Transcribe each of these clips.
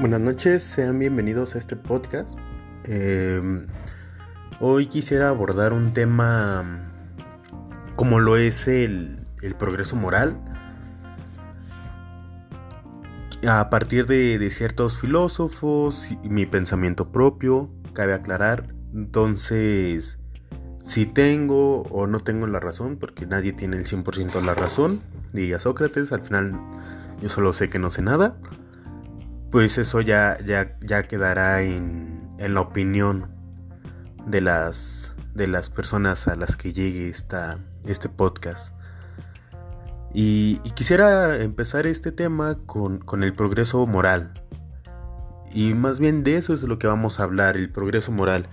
Buenas noches, sean bienvenidos a este podcast. Eh, hoy quisiera abordar un tema como lo es el, progreso moral. A partir de, de, ciertos filósofos y mi pensamiento propio, cabe aclarar. Entonces, si tengo o no tengo la razón, porque nadie tiene el 100% de la razón, diría Sócrates, al final yo solo sé que no sé nada pues eso ya, ya, ya quedará en, en, la opinión de las, de las personas a las que llegue esta, este podcast. Y, quisiera empezar este tema con, con, el progreso moral. Y más bien de eso es lo que vamos a hablar, el progreso moral.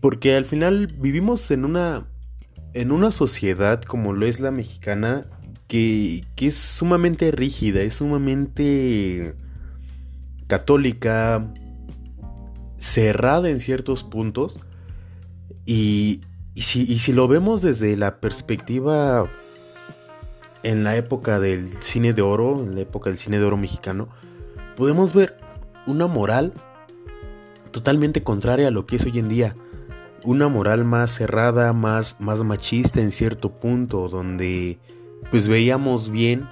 Porque al final vivimos en una, en una sociedad como lo es la mexicana que, es sumamente rígida, es sumamente católica, cerrada en ciertos puntos. Y, si, si, lo vemos desde la perspectiva en la época del cine de oro, en la época del cine de oro mexicano, podemos ver una moral totalmente contraria a lo que es hoy en día. Una moral más cerrada, más, más machista en cierto punto, donde pues veíamos bien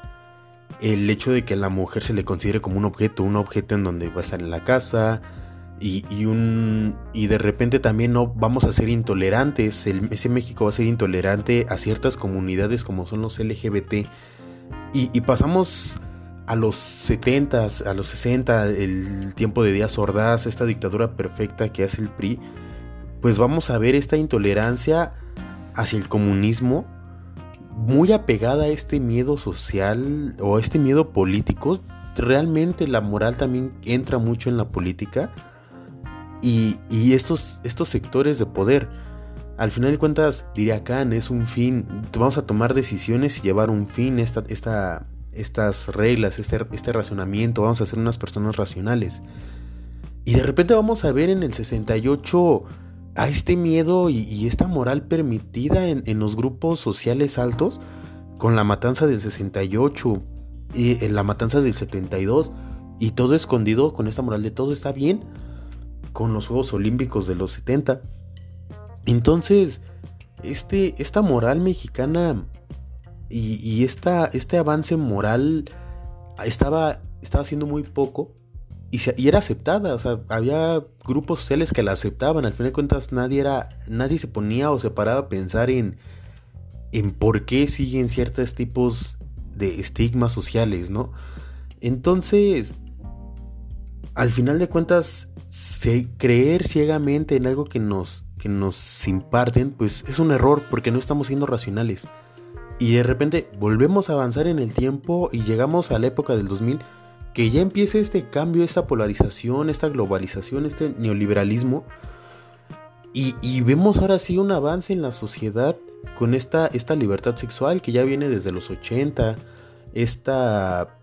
el hecho de que a la mujer se le considere como un objeto, un objeto en donde va a estar en la casa y, un, y de repente también no vamos a ser intolerantes, ese México va a ser intolerante a ciertas comunidades como son los LGBT y, pasamos a los 70, a los 60, el tiempo de Díaz Ordaz, esta dictadura perfecta que hace el PRI, pues vamos a ver esta intolerancia hacia el comunismo muy apegada a este miedo social o a este miedo político. Realmente la moral también entra mucho en la política y, estos, estos sectores de poder. Al final de cuentas, diría Khan, es un fin. Vamos a tomar decisiones y llevar un fin, esta, esta, estas reglas, este, este racionamiento. Vamos a ser unas personas racionales. Y de repente vamos a ver en el 68 a este miedo y, esta moral permitida en, los grupos sociales altos con la matanza del 68 y en la matanza del 72 y todo escondido con esta moral de todo está bien con los Juegos Olímpicos de los 70. Entonces, este, esta moral mexicana y, y este avance moral estaba, estaba haciendo muy poco y, era aceptada, o sea, había grupos sociales que la aceptaban, al fin de cuentas nadie era, nadie se ponía o se paraba a pensar en, en por qué siguen ciertos tipos de estigmas sociales, ¿no? Entonces, al final de cuentas, creer ciegamente en algo que nos, que nos imparten, pues es un error porque no estamos siendo racionales. Y de repente volvemos a avanzar en el tiempo y llegamos a la época del 2000 que ya empiece este cambio, esta polarización, esta globalización, este neoliberalismo. Y, vemos ahora sí un avance en la sociedad con esta, esta libertad sexual que ya viene desde los 80, esta,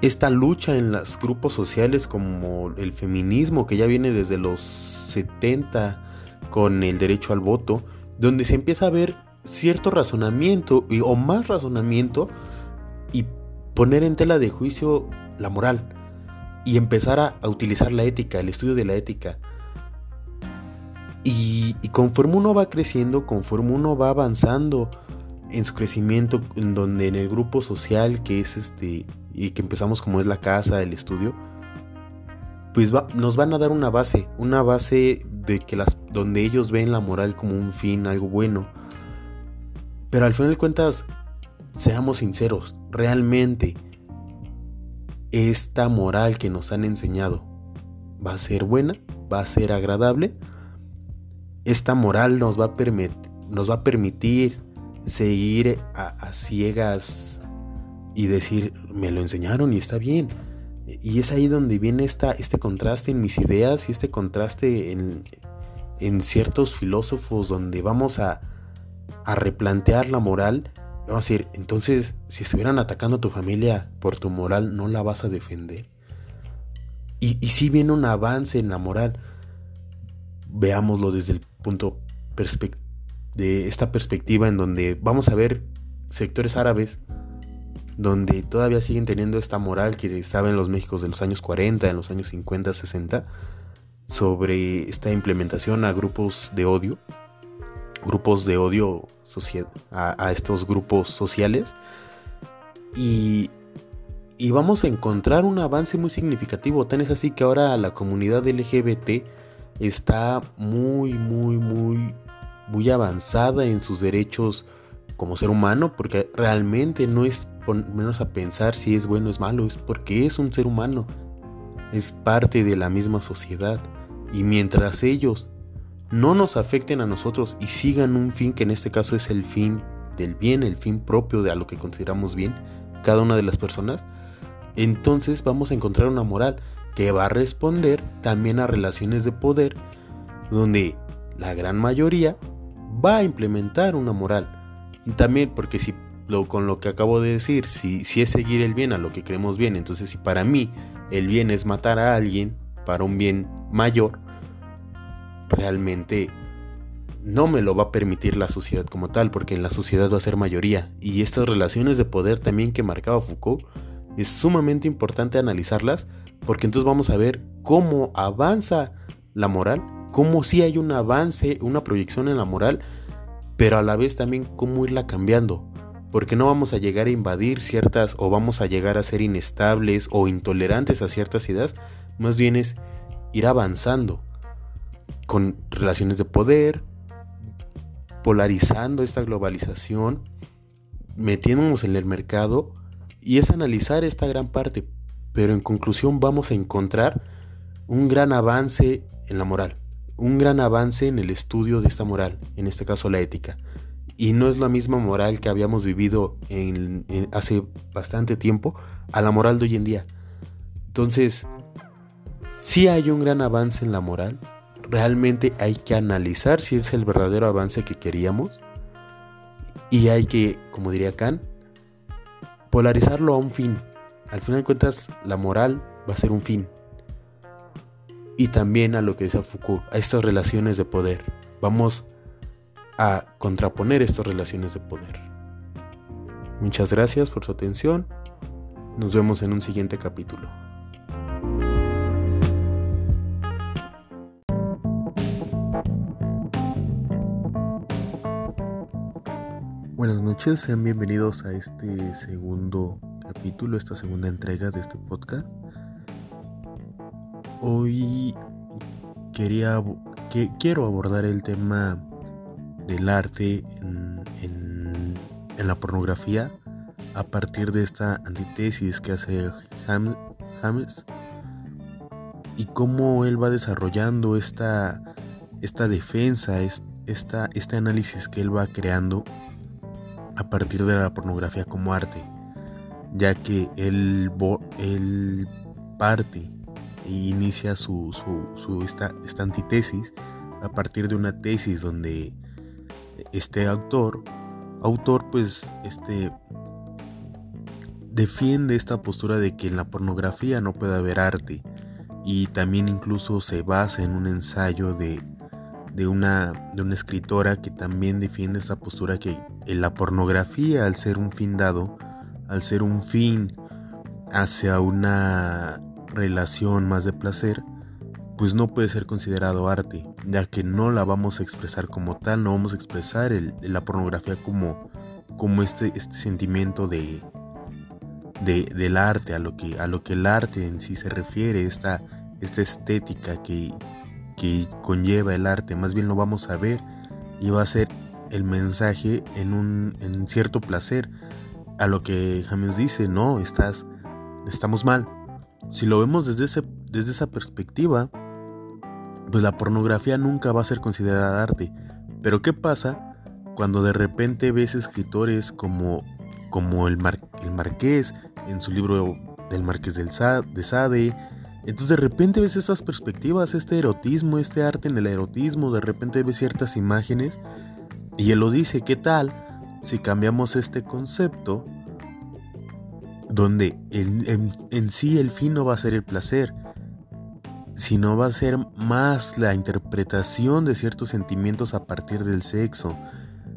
esta lucha en los grupos sociales como el feminismo que ya viene desde los 70 con el derecho al voto, donde se empieza a ver cierto razonamiento y, o más razonamiento y poner en tela de juicio la moral y empezar a, utilizar la ética, el estudio de la ética. Y, conforme uno va creciendo, conforme uno va avanzando en su crecimiento, en donde en el grupo social que es este, y que empezamos como es la casa, el estudio, pues nos van a dar una base, una base de que las, donde ellos ven la moral como un fin, algo bueno. Pero al final de cuentas, seamos sinceros, realmente esta moral que nos han enseñado va a ser buena, va a ser agradable. Esta moral nos va a, nos va a permitir seguir a, ciegas y decir, me lo enseñaron y está bien. Y es ahí donde viene esta, este contraste en mis ideas y este contraste en, en ciertos filósofos donde vamos a, a replantear la moral Vamos a decir, entonces, si estuvieran atacando a tu familia por tu moral, ¿no la vas a defender? Y, si viene un avance en la moral. Veámoslo desde el punto de esta perspectiva en donde vamos a ver sectores árabes donde todavía siguen teniendo esta moral que estaba en los Méxicos de los años 40, en los años 50, 60, sobre esta implementación a grupos de odio, grupos de odio a, estos grupos sociales. Y, y vamos a encontrar un avance muy significativo. Tan es así que ahora la comunidad LGBT está muy, muy, muy, muy avanzada en sus derechos como ser humano, porque realmente no es ponernos a pensar si es bueno o es malo, es porque es un ser humano, es parte de la misma sociedad. Y mientras ellos no nos afecten a nosotros y sigan un fin que en este caso es el fin del bien, el fin propio de a lo que consideramos bien, cada una de las personas, entonces vamos a encontrar una moral que va a responder también a relaciones de poder, donde la gran mayoría va a implementar una moral. Y también porque si lo, con lo que acabo de decir, si, si es seguir el bien a lo que creemos bien, entonces si para mí el bien es matar a alguien para un bien mayor, realmente no me lo va a permitir la sociedad como tal, porque en la sociedad va a ser mayoría. Y estas relaciones de poder también que marcaba Foucault, es sumamente importante analizarlas, porque entonces vamos a ver cómo avanza la moral, cómo sí hay un avance, una proyección en la moral, pero a la vez también cómo irla cambiando. Porque no vamos a llegar a invadir ciertas o vamos a llegar a ser inestables o intolerantes a ciertas ideas, más bien es ir avanzando con relaciones de poder, polarizando esta globalización, metiéndonos en el mercado y es analizar esta gran parte. Pero en conclusión vamos a encontrar un gran avance en la moral, un gran avance en el estudio de esta moral, en este caso la ética. Y no es la misma moral que habíamos vivido en, hace bastante tiempo a la moral de hoy en día. Entonces, si hay un gran avance en la moral, realmente hay que analizar si es el verdadero avance que queríamos y hay que, como diría Kant, polarizarlo a un fin. Al final de cuentas, la moral va a ser un fin. Y también a lo que decía Foucault, a estas relaciones de poder. Vamos a contraponer estas relaciones de poder. Muchas gracias por su atención. Nos vemos en un siguiente capítulo. Buenas noches, sean bienvenidos a este segundo capítulo, esta segunda entrega de este podcast. Hoy quería que, quiero abordar el tema del arte en, la pornografía a partir de esta antítesis que hace James y cómo él va desarrollando esta, esta defensa, esta, este análisis que él va creando a partir de la pornografía como arte, ya que él, él parte e inicia su, su, esta, esta antitesis a partir de una tesis donde este autor, autor pues este defiende esta postura de que en la pornografía no puede haber arte y también incluso se basa en un ensayo de, de, una, de una escritora que también defiende esta postura que en la pornografía, al ser un fin dado, al ser un fin hacia una relación más de placer, pues no puede ser considerado arte, ya que no la vamos a expresar como tal, no vamos a expresar la pornografía como, como este, este sentimiento de, de, del arte, a lo, que, a lo que el arte en sí se refiere, esta, esta estética que, que conlleva el arte, más bien lo vamos a ver y va a ser el mensaje en un cierto placer. A lo que James dice, no, estás, estamos mal. Si lo vemos desde, ese, esa perspectiva, pues la pornografía nunca va a ser considerada arte. Pero ¿qué pasa cuando de repente ves escritores como, el, Marqués en su libro del Marqués del de Sade? Entonces de repente ves estas perspectivas, este erotismo, este arte en el erotismo, de repente ves ciertas imágenes y él lo dice, ¿qué tal si cambiamos este concepto donde en, sí el fin no va a ser el placer, sino va a ser más la interpretación de ciertos sentimientos a partir del sexo?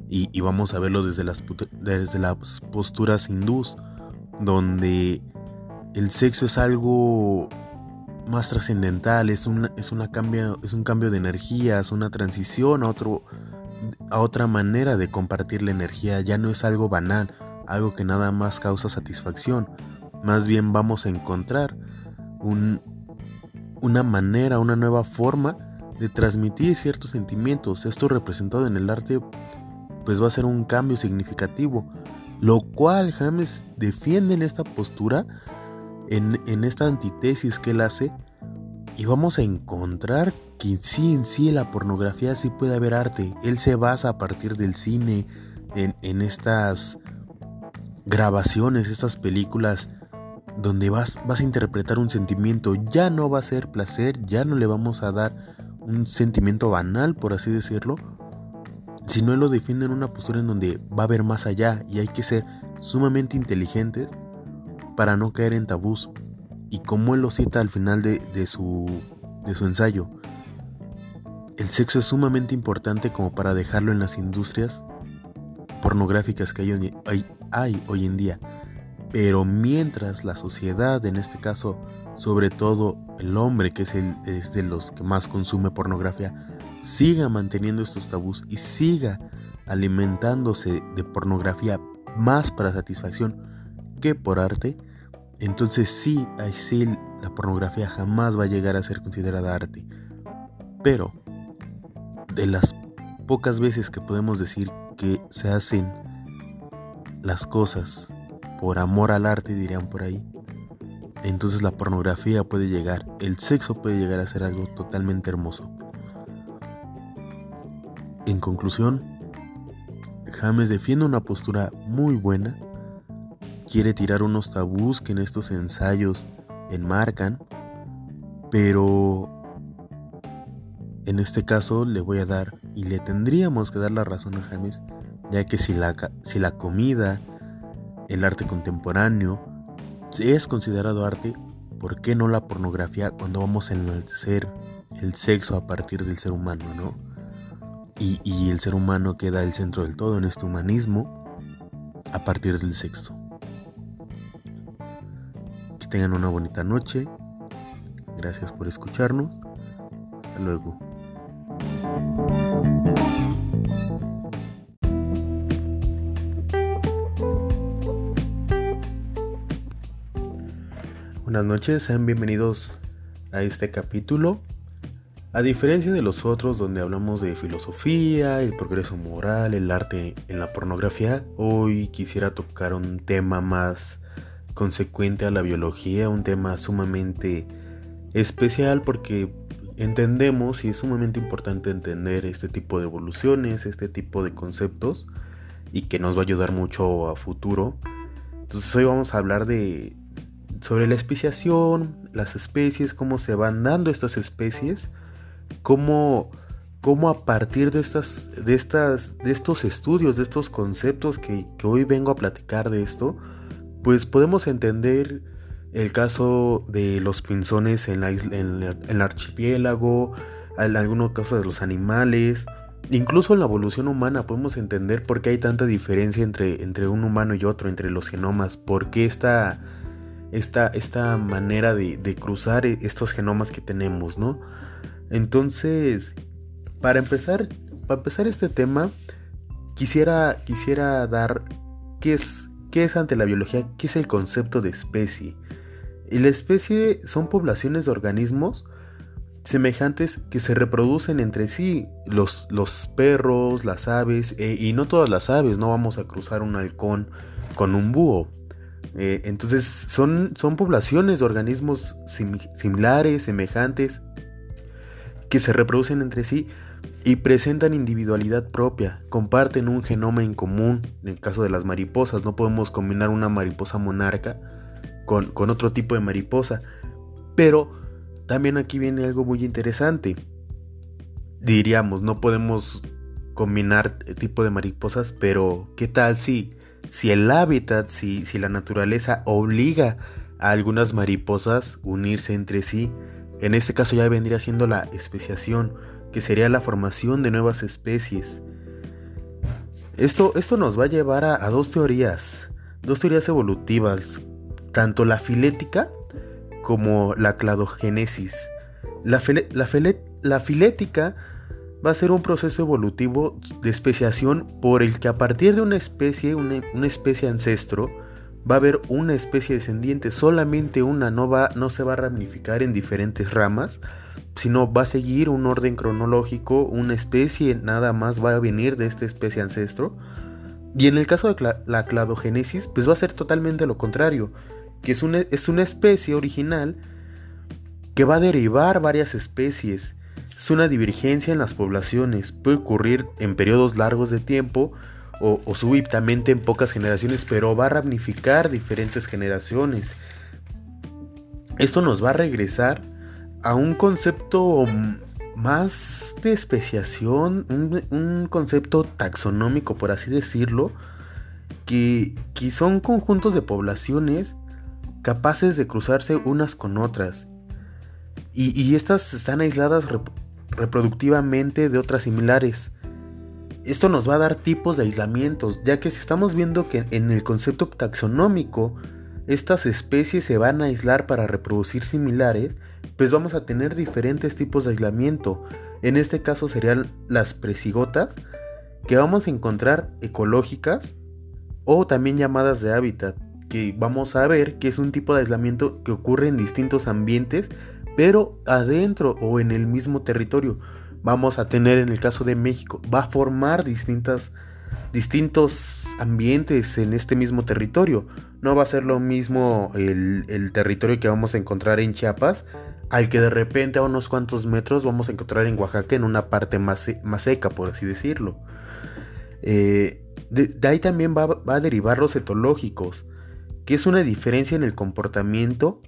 Y, vamos a verlo desde las, desde las posturas hindús donde el sexo es algo más trascendental, es, es, una cambio, es un cambio de energía, es una transición a, otro, a otra manera de compartir la energía, ya no es algo banal, algo que nada más causa satisfacción, más bien vamos a encontrar un, una manera, una nueva forma de transmitir ciertos sentimientos. Esto representado en el arte pues va a ser un cambio significativo, lo cual James defiende en esta postura en, esta antítesis que él hace y vamos a encontrar que sí en sí la pornografía sí puede haber arte. Él se basa a partir del cine en, estas grabaciones, estas películas donde vas, vas a interpretar un sentimiento. Ya no va a ser placer, ya no le vamos a dar un sentimiento banal, por así decirlo, sino él lo defiende en una postura en donde va a haber más allá y hay que ser sumamente inteligentes para no caer en tabús. Y como él lo cita al final de, su, de su ensayo, el sexo es sumamente importante como para dejarlo en las industrias pornográficas que hay, hay, hay hoy en día. Pero mientras la sociedad, en este caso, sobre todo el hombre, que es, el, es de los que más consume pornografía, siga manteniendo estos tabús y siga alimentándose de pornografía más para satisfacción que por arte, entonces sí, sí, la pornografía jamás va a llegar a ser considerada arte. Pero, de las pocas veces que podemos decir que se hacen las cosas por amor al arte, dirían por ahí, entonces la pornografía puede llegar, el sexo puede llegar a ser algo totalmente hermoso. En conclusión, James defiende una postura muy buena quiere tirar unos tabús que en estos ensayos enmarcan, pero en este caso le voy a dar y le tendríamos que dar la razón a James, ya que si la, si la comida, el arte contemporáneo, es considerado arte, ¿por qué no la pornografía cuando vamos a enaltecer el sexo a partir del ser humano, no? Y, y el ser humano queda el centro del todo en este humanismo a partir del sexo tengan una bonita noche. Gracias por escucharnos. Hasta luego. Buenas noches, sean bienvenidos a este capítulo. A diferencia de los otros donde hablamos de filosofía, el progreso moral, el arte en la pornografía, hoy quisiera tocar un tema más consecuente a la biología, un tema sumamente especial porque entendemos y es sumamente importante entender este tipo de evoluciones, este tipo de conceptos y que nos va a ayudar mucho a futuro. Entonces hoy vamos a hablar de sobre la especiación, las especies, cómo se van dando estas especies, cómo, cómo a partir de estas, de estas, de estos estudios, de estos conceptos que, que hoy vengo a platicar de esto, pues podemos entender el caso de los pinzones en, la en, el archipiélago, en algunos casos de los animales, incluso en la evolución humana podemos entender por qué hay tanta diferencia entre, entre un humano y otro, entre los genomas, por qué esta, esta, esta manera de, de cruzar estos genomas que tenemos, ¿no? Entonces, para empezar, para empezar este tema, quisiera, quisiera dar qué es ¿Qué es ante la biología? ¿Qué es el concepto de especie? Y la especie son poblaciones de organismos semejantes que se reproducen entre sí, los, los perros, las aves, eh, y no todas las aves, no vamos a cruzar un halcón con un búho. Eh, entonces son, son poblaciones de organismos similares, semejantes, que se reproducen entre sí y presentan individualidad propia, comparten un genoma en común. En el caso de las mariposas, no podemos combinar una mariposa monarca con, con otro tipo de mariposa. Pero también aquí viene algo muy interesante. Diríamos, no podemos combinar tipo de mariposas, pero ¿qué tal si, si el hábitat, si, si la naturaleza obliga a algunas mariposas unirse entre sí? En este caso ya vendría siendo la especiación que sería la formación de nuevas especies. Esto, esto nos va a llevar a, dos teorías. dos teorías evolutivas, tanto la filética como la cladogénesis. La, filética va a ser un proceso evolutivo de especiación por el que a partir de una especie, una, especie ancestro, va a haber una especie descendiente, solamente una, no, va, no se va a ramificar en diferentes ramas, sino va a seguir un orden cronológico, una especie nada más va a venir de esta especie ancestro. Y en el caso de la cladogénesis, pues va a ser totalmente lo contrario, que es una, es una especie original que va a derivar varias especies. Es una divergencia en las poblaciones, puede ocurrir en periodos largos de tiempo o, súbitamente en pocas generaciones, pero va a ramificar diferentes generaciones. Esto nos va a regresar a un concepto más de especiación, un, concepto taxonómico, por así decirlo, que, son conjuntos de poblaciones capaces de cruzarse unas con otras y, estas están aisladas reproductivamente de otras similares. Esto nos va a dar tipos de aislamientos, ya que si estamos viendo que en el concepto taxonómico estas especies se van a aislar para reproducir similares, pues vamos a tener diferentes tipos de aislamiento. En este caso serían las presigotas, que vamos a encontrar ecológicas o también llamadas de hábitat, que vamos a ver que es un tipo de aislamiento que ocurre en distintos ambientes pero adentro o en el mismo territorio vamos a tener en el caso de México, va a formar distintas, distintos ambientes en este mismo territorio. No va a ser lo mismo el, territorio que vamos a encontrar en Chiapas al que de repente a unos cuantos metros vamos a encontrar en Oaxaca en una parte más, más seca, por así decirlo. Eh, de, ahí también va, a derivar los etológicos, que es una diferencia en el comportamiento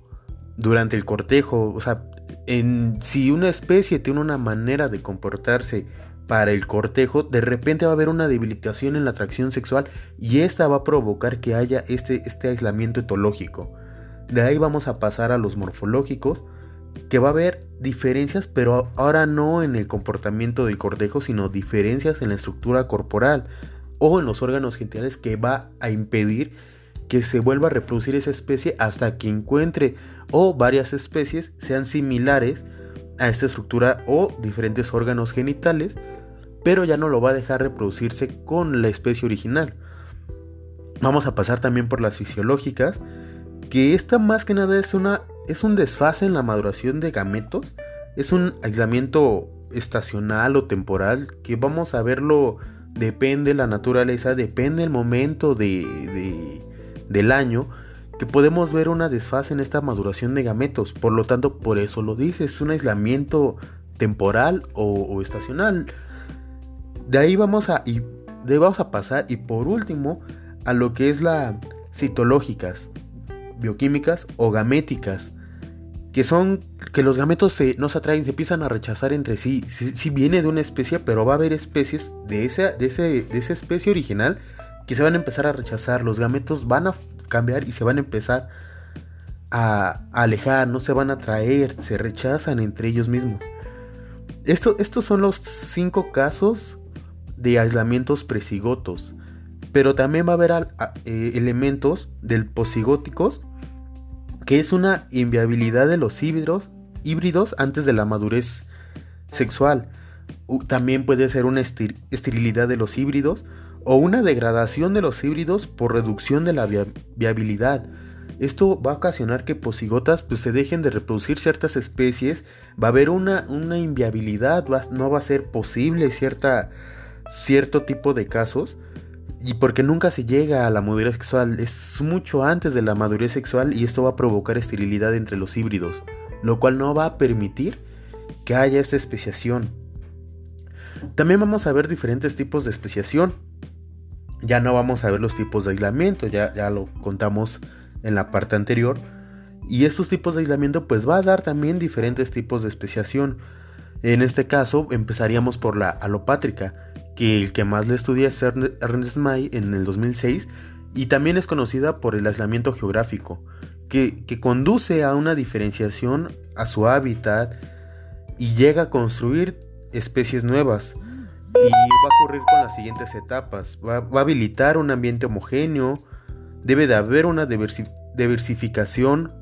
durante el cortejo. O sea, en, si una especie tiene una manera de comportarse para el cortejo, de repente va a haber una debilitación en la atracción sexual y esta va a provocar que haya este, este aislamiento etológico. De ahí vamos a pasar a los morfológicos, que va a haber diferencias, pero ahora no en el comportamiento del cortejo, sino diferencias en la estructura corporal o en los órganos genitales que va a impedir que se vuelva a reproducir esa especie hasta que encuentre o varias especies sean similares a esta estructura o diferentes órganos genitales, pero ya no lo va a dejar reproducirse con la especie original. Vamos a pasar también por las fisiológicas, que esta más que nada es una es un desfase en la maduración de gametos, es un aislamiento estacional o temporal que vamos a verlo depende la naturaleza, depende el momento de del año que podemos ver una desfase en esta maduración de gametos. Por lo tanto, por eso lo dice, es un aislamiento temporal o, estacional. De ahí vamos a, de vamos a pasar y por último a lo que es la citológicas, bioquímicas o gaméticas, que son que los gametos se, no se atraen, se empiezan a rechazar entre sí. Si, viene de una especie, pero va a haber especies de esa, de, ese, de esa especie original que se van a empezar a rechazar, los gametos van a cambiar y se van a empezar a, alejar, no se van a traer, se rechazan entre ellos mismos. Esto, estos son los cinco casos de aislamientos presigotos, pero también va a haber eh, elementos del posigóticos, que es una inviabilidad de los híbridos, antes de la madurez sexual. también puede ser una esterilidad de los híbridos o una degradación de los híbridos por reducción de la viabilidad. Esto va a ocasionar que posigotas pues, se dejen de reproducir ciertas especies, va a haber una, una inviabilidad, no va a ser posible cierta, cierto tipo de casos, y porque nunca se llega a la madurez sexual, es mucho antes de la madurez sexual y esto va a provocar esterilidad entre los híbridos, lo cual no va a permitir que haya esta especiación. También vamos a ver diferentes tipos de especiación. Ya no vamos a ver los tipos de aislamiento, ya, ya lo contamos en la parte anterior. Y estos tipos de aislamiento pues va a dar también diferentes tipos de especiación. En este caso empezaríamos por la alopátrica, que el que más le estudia es Ernest May en el 2006 y también es conocida por el aislamiento geográfico, que, que conduce a una diferenciación a su hábitat y llega a construir especies nuevas y va a ocurrir con las siguientes etapas. Va, a habilitar un ambiente homogéneo debe de haber una diversificación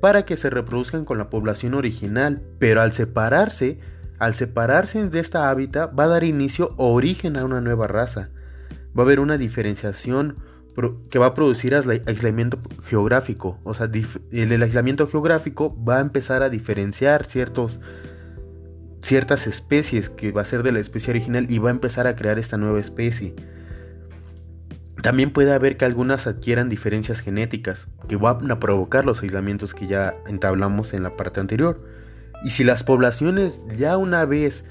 para que se reproduzcan con la población original, pero al separarse, al separarse de esta hábitat va a dar inicio o origen a una nueva raza. Va a haber una diferenciación que va a producir aislamiento geográfico. O sea, el aislamiento geográfico va a empezar a diferenciar ciertas especies que va a ser de la especie original y va a empezar a crear esta nueva especie. También puede haber que algunas adquieran diferencias genéticas que van a provocar los aislamientos que ya entablamos en la parte anterior. Y si las poblaciones ya una vez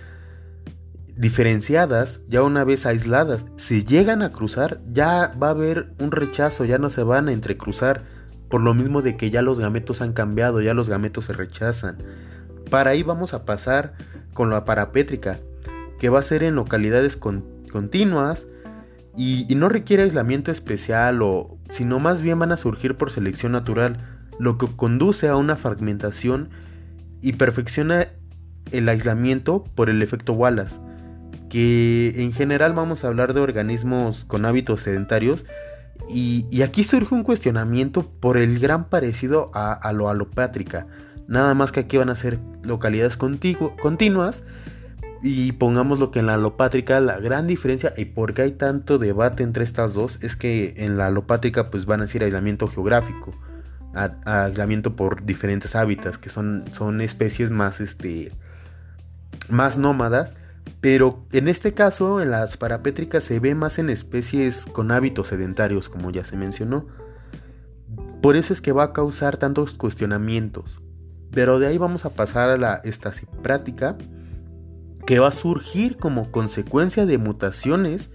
diferenciadas, ya una vez aisladas, si llegan a cruzar, ya va a haber un rechazo, ya no se van a entrecruzar, por lo mismo de que ya los gametos han cambiado, ya los gametos se rechazan. Para ahí vamos a pasar con la parapétrica, que va a ser en localidades continuas y, no requiere aislamiento especial o sino más bien van a surgir por selección natural, lo que conduce a una fragmentación y perfecciona el aislamiento por el efecto Wallace, que en general vamos a hablar de organismos con hábitos sedentarios y, aquí surge un cuestionamiento por el gran parecido a, a lo alopátrica, nada más que aquí van a ser localidades continuas y pongamos lo que en la alopátrica la gran diferencia y por qué hay tanto debate entre estas dos es que en la alopátrica pues van a decir aislamiento geográfico, aislamiento por diferentes hábitats, que son, son especies más, este, más nómadas, pero en este caso en las parapétricas se ve más en especies con hábitos sedentarios, como ya se mencionó. Por eso es que va a causar tantos cuestionamientos. Pero de ahí vamos a pasar a la práctica que va a surgir como consecuencia de mutaciones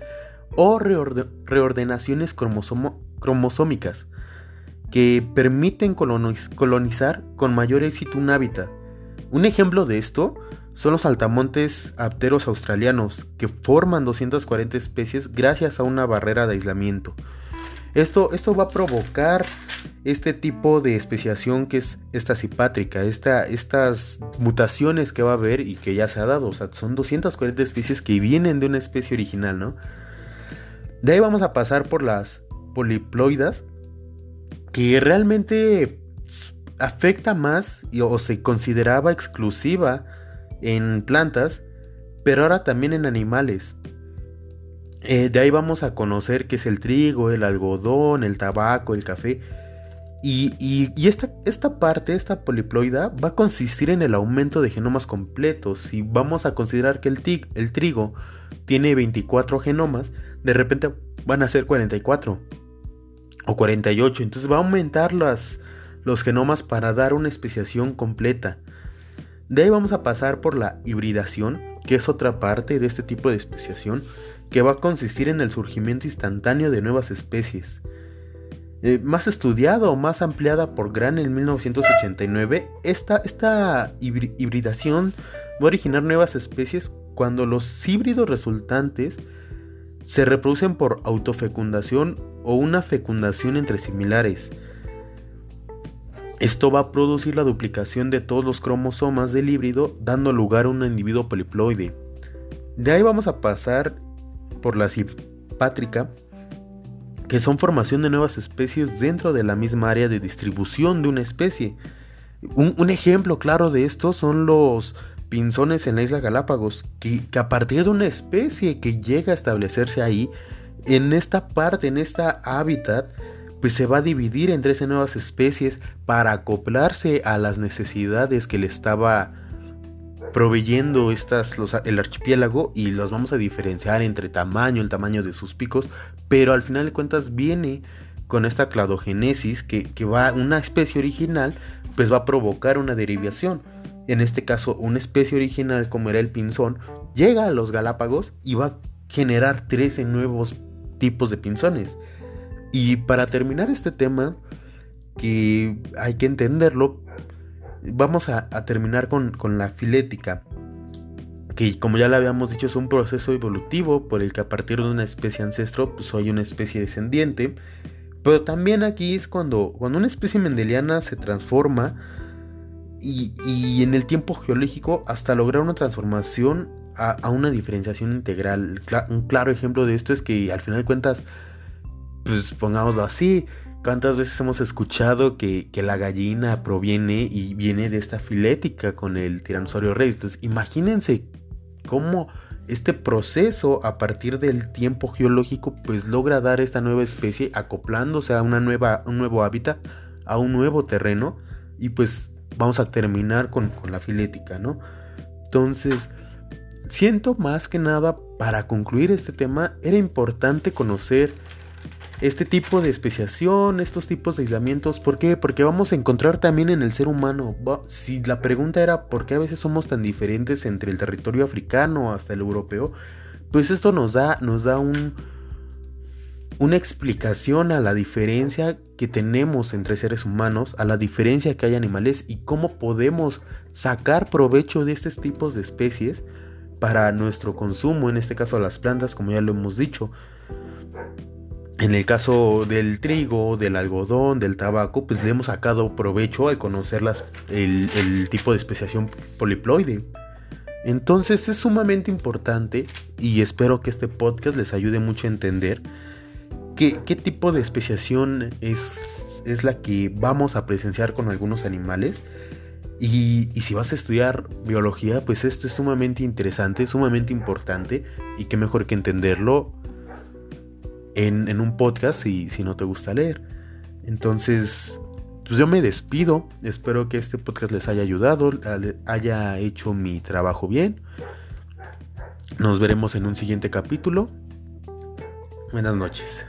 o reordenaciones cromosómicas que permiten colonizar con mayor éxito un hábitat. Un ejemplo de esto son los altamontes apteros australianos, que forman 240 especies gracias a una barrera de aislamiento. Esto, esto va a provocar este tipo de especiación que es esta cipátrica, esta, estas mutaciones que va a haber y que ya se ha dado. O sea, son 240 especies que vienen de una especie original, ¿no? De ahí vamos a pasar por las poliploidas, que realmente afecta más o se consideraba exclusiva en plantas, pero ahora también en animales. Eh, de ahí vamos a conocer qué es el trigo, el algodón, el tabaco, el café. Y, esta, esta, parte, esta poliploida, va a consistir en el aumento de genomas completos. Si vamos a considerar que el, el trigo tiene 24 genomas, de repente van a ser 44 o 48. Entonces va a aumentar los genomas para dar una especiación completa. De ahí vamos a pasar por la hibridación, que es otra parte de este tipo de especiación, que va a consistir en el surgimiento instantáneo de nuevas especies. Eh, más estudiada o más ampliada por Gran en 1989, esta, esta hibridación va a originar nuevas especies cuando los híbridos resultantes se reproducen por autofecundación o una fecundación entre similares. Esto va a producir la duplicación de todos los cromosomas del híbrido, dando lugar a un individuo poliploide. De ahí vamos a pasar por la simpátrica, que son formación de nuevas especies dentro de la misma área de distribución de una especie. Un, ejemplo claro de esto son los pinzones en la isla Galápagos, que, a partir de una especie que llega a establecerse ahí, en esta parte, en esta hábitat, pues se va a dividir en 13 nuevas especies para acoplarse a las necesidades que le estaba proveyendo estas, el archipiélago y los vamos a diferenciar entre tamaño, el tamaño de sus picos, pero al final de cuentas viene con esta cladogenesis que, que va, una especie original, pues va a provocar una derivación. En este caso, una especie original como era el pinzón, llega a los Galápagos y va a generar 13 nuevos tipos de pinzones. Y para terminar este tema, que hay que entenderlo, vamos a, terminar con, la filética, que como ya le habíamos dicho es un proceso evolutivo por el que a partir de una especie ancestro pues hay una especie descendiente, pero también aquí es cuando, cuando una especie mendeliana se transforma y, en el tiempo geológico hasta lograr una transformación a, una diferenciación integral. Un claro ejemplo de esto es que al final de cuentas pues pongámoslo así, ¿cuántas veces hemos escuchado que, que, la gallina proviene y viene de esta filética con el tiranosaurio rey? Entonces, imagínense cómo este proceso a partir del tiempo geológico pues logra dar esta nueva especie acoplándose a una nueva, un nuevo hábitat, a un nuevo terreno y pues vamos a terminar con, con la filética, ¿no? Entonces, siento más que nada para concluir este tema era importante conocer este tipo de especiación, estos tipos de aislamientos. ¿Por qué? Porque vamos a encontrar también en el ser humano. Si la pregunta era por qué a veces somos tan diferentes entre el territorio africano hasta el europeo, pues esto nos da, nos da un, una explicación a la diferencia que tenemos entre seres humanos, a la diferencia que hay animales y cómo podemos sacar provecho de estos tipos de especies para nuestro consumo, en este caso las plantas, como ya lo hemos dicho. En el caso del trigo, del algodón, del tabaco, pues le hemos sacado provecho al conocer el, el tipo de especiación poliploide. Entonces es sumamente importante y espero que este podcast les ayude mucho a entender qué, qué tipo de especiación es, es la que vamos a presenciar con algunos animales. Y, si vas a estudiar biología, pues esto es sumamente interesante, sumamente importante y qué mejor que entenderlo en, un podcast si, si no te gusta leer. Entonces, pues yo me despido. Espero que este podcast les haya ayudado, haya hecho mi trabajo bien. Nos veremos en un siguiente capítulo. Buenas noches.